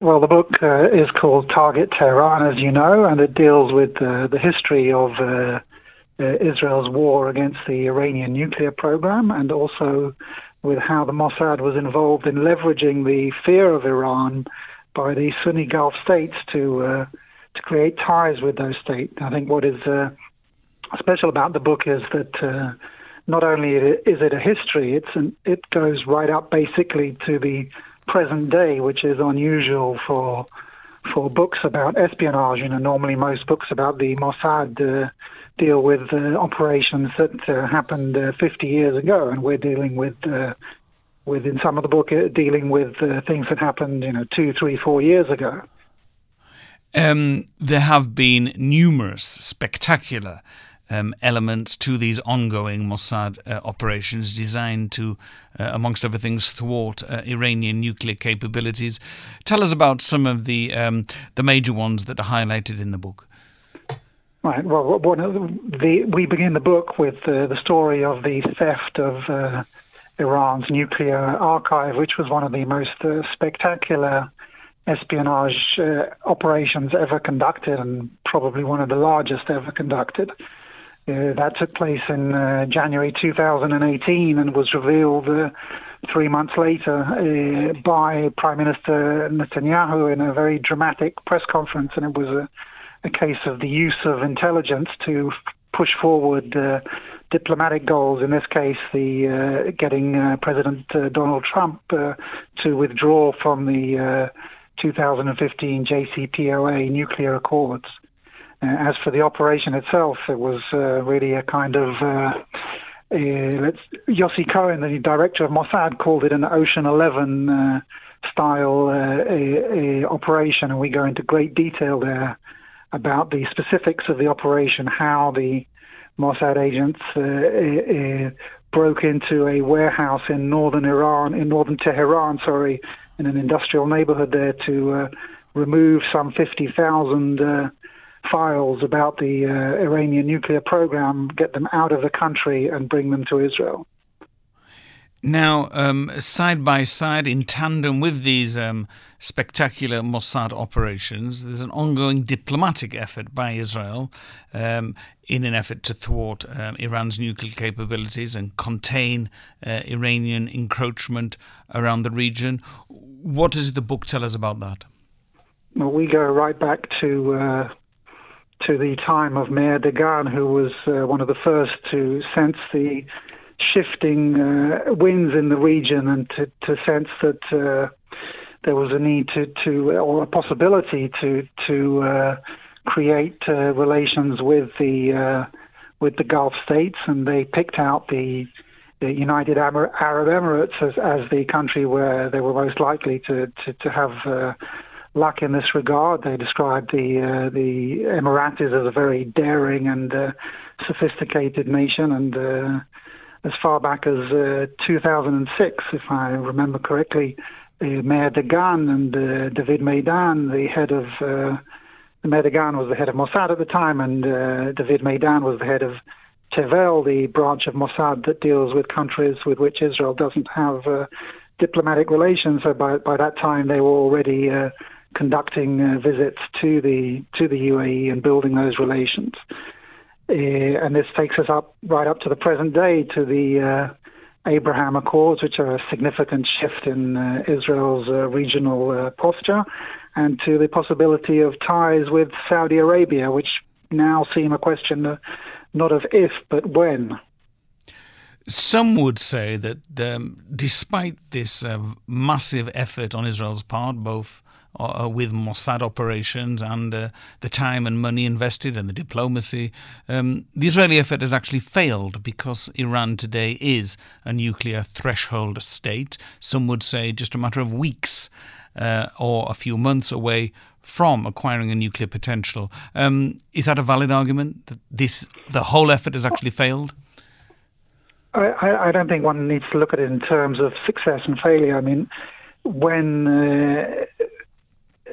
Well, the book uh, is called Target Tehran, as you know, and it deals with uh, the history of uh, uh, Israel's war against the Iranian nuclear program and also with how the Mossad was involved in leveraging the fear of Iran by the Sunni Gulf states to uh, to create ties with those states. I think what is uh, special about the book is that not only is it a history, it's an, it goes right up basically to the present day, which is unusual for for books about espionage. You know, normally most books about the Mossad uh, deal with uh, operations that uh, happened uh, 50 years ago, and we're dealing with. Uh, with in some of the book, uh, dealing with things that happened, you know, two, three, four years ago. Um, there have been numerous spectacular um, elements to these ongoing Mossad uh, operations designed to, uh, amongst other things, thwart uh, Iranian nuclear capabilities. Tell us about some of the um, the major ones that are highlighted in the book. Right. Well, the, we begin the book with uh, the story of the theft of uh, Iran's nuclear archive, which was one of the most uh, spectacular espionage operations ever conducted, and probably one of the largest ever conducted. Uh, that took place in uh, January 2018 and was revealed uh, three months later uh, by Prime Minister Netanyahu in a very dramatic press conference. And it was a, a case of the use of intelligence to push forward uh, diplomatic goals. In this case, the getting President Donald Trump to withdraw from the 2015 JCPOA nuclear accords. Uh, as for the operation itself, it was uh, really a kind of uh, let's, Yossi Cohen, the director of Mossad, called it an Ocean Eleven uh, style uh, operation, and we go into great detail there about the specifics of the operation, how the Mossad agents uh, broke into a warehouse in northern Iran, in northern Tehran, sorry, in an industrial neighborhood there to remove some 50,000 files about the uh, Iranian nuclear program, get them out of the country, and bring them to Israel. Now, um, side by side, in tandem with these um, spectacular Mossad operations, there's an ongoing diplomatic effort by Israel um, in an effort to thwart um, Iran's nuclear capabilities and contain uh, Iranian encroachment around the region. What does the book tell us about that? Well, we go right back to uh, to the time of Meir Dagan, who was uh, one of the first to sense the shifting uh, winds in the region and to, to sense that uh, there was a need to, to or a possibility to to uh, create uh, relations with the uh, with the Gulf states, and they picked out the the United Arab Emirates as, as the country where they were most likely to to, to have luck in this regard. They described the uh, the Emiratis as a very daring and uh, sophisticated nation, and uh, as far back as uh, 2006, if I remember correctly, uh, Meir Dagan and uh, David Meidan, the head of Meir Dagan was the head of Mossad at the time, and David Meidan was the head of Tevel, the branch of Mossad that deals with countries with which Israel doesn't have diplomatic relations. So by by that time, they were already uh, conducting uh, visits to the to the UAE and building those relations. Uh, and this takes us up right up to the present day to the uh, Abraham Accords, which are a significant shift in uh, Israel's uh, regional posture, and to the possibility of ties with Saudi Arabia, which now seem a question not of if but when. Some would say that um, despite this uh, massive effort on Israel's part, both uh, with Mossad operations and uh, the time and money invested and the diplomacy. Um, the Israeli effort has actually failed because Iran today is a nuclear threshold state. Some would say just a matter of weeks uh, or a few months away from acquiring a nuclear potential. Um, is that a valid argument that this the whole effort has actually failed? I, I, don't think one needs to look at it in terms of success and failure. I mean, when uh,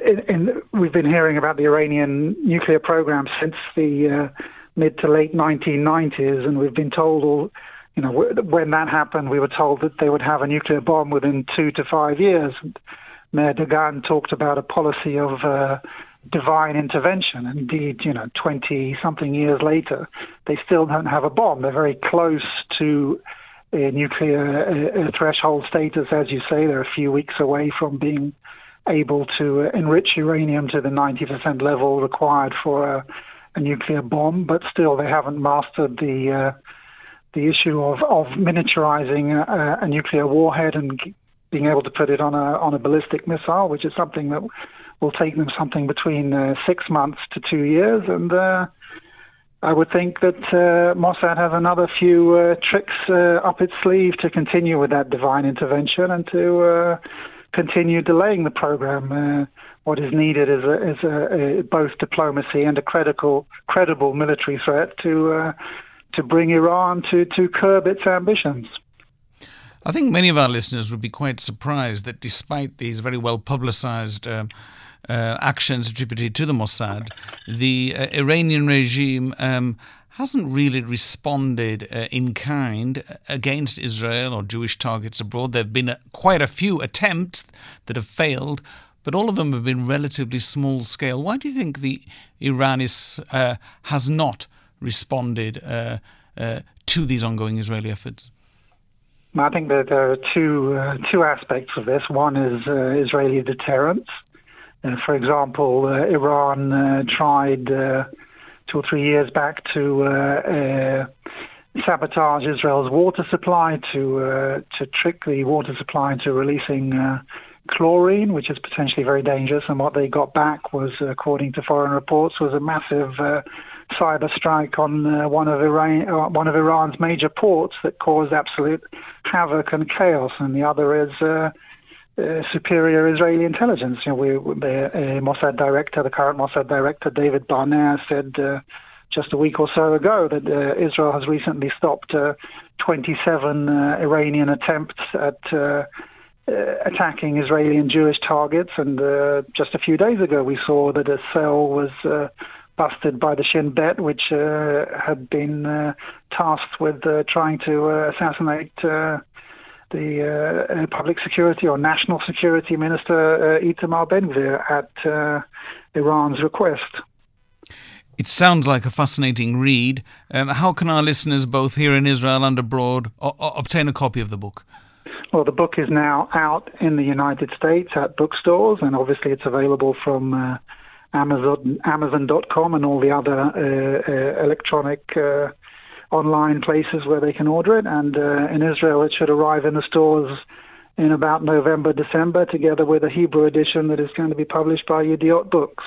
in, in, we've been hearing about the Iranian nuclear program since the uh, mid to late 1990s, and we've been told all, you know, when that happened, we were told that they would have a nuclear bomb within two to five years. Meir Dagan talked about a policy of uh, divine intervention. Indeed, you know, 20 something years later, they still don't have a bomb. They're very close to a nuclear threshold status, as you say. They're a few weeks away from being able to enrich uranium to the 90% level required for a, a nuclear bomb, but still they haven't mastered the uh, the issue of, of miniaturizing a, a nuclear warhead and being able to put it on a on a ballistic missile, which is something that will take them something between uh, six months to two years. And uh, I would think that uh, Mossad has another few uh, tricks uh, up its sleeve to continue with that divine intervention and to continue delaying the program. what is needed is, a, is a, a, both diplomacy and a credible, credible military threat to to bring Iran to, to curb its ambitions. I think many of our listeners would be quite surprised that despite these very well publicized um, uh, actions attributed to the Mossad, the uh, Iranian regime um, hasn't really responded uh, in kind against Israel or Jewish targets abroad. There have been a, quite a few attempts that have failed, but all of them have been relatively small scale. Why do you think the Iran is, uh, has not responded uh, uh, to these ongoing Israeli efforts? I think that there are two uh, two aspects of this. One is uh, Israeli deterrence. Uh, for example, uh, Iran uh, tried two or three years back to sabotage Israel's water supply to to trick the water supply into releasing chlorine, which is potentially very dangerous. And what they got back was, according to foreign reports, was a massive uh, cyber strike on uh, one of Iran, uh, one of Iran's major ports that caused absolute havoc and chaos. And the other is uh, superior Israeli intelligence. You know, we, the uh, Mossad director, the current Mossad director, David Barnea, said uh, just a week or so ago that uh, Israel has recently stopped uh, 27 uh, Iranian attempts at attacking Israeli and Jewish targets. And just a few days ago, we saw that a cell was busted by the Shin Bet, which had been tasked with trying to assassinate the uh, public security or national security minister uh, Itamar Ben-Gvir at uh, Iran's request. It sounds like a fascinating read. Um, how can our listeners, both here in Israel and abroad, o- o- obtain a copy of the book? Well, the book is now out in the United States at bookstores, and obviously it's available from uh, Amazon, Amazon.com and all the other uh, uh, electronic online places where they can order it. And uh, in Israel, it should arrive in the stores in about November, December, together with a Hebrew edition that is going to be published by Yediot Books.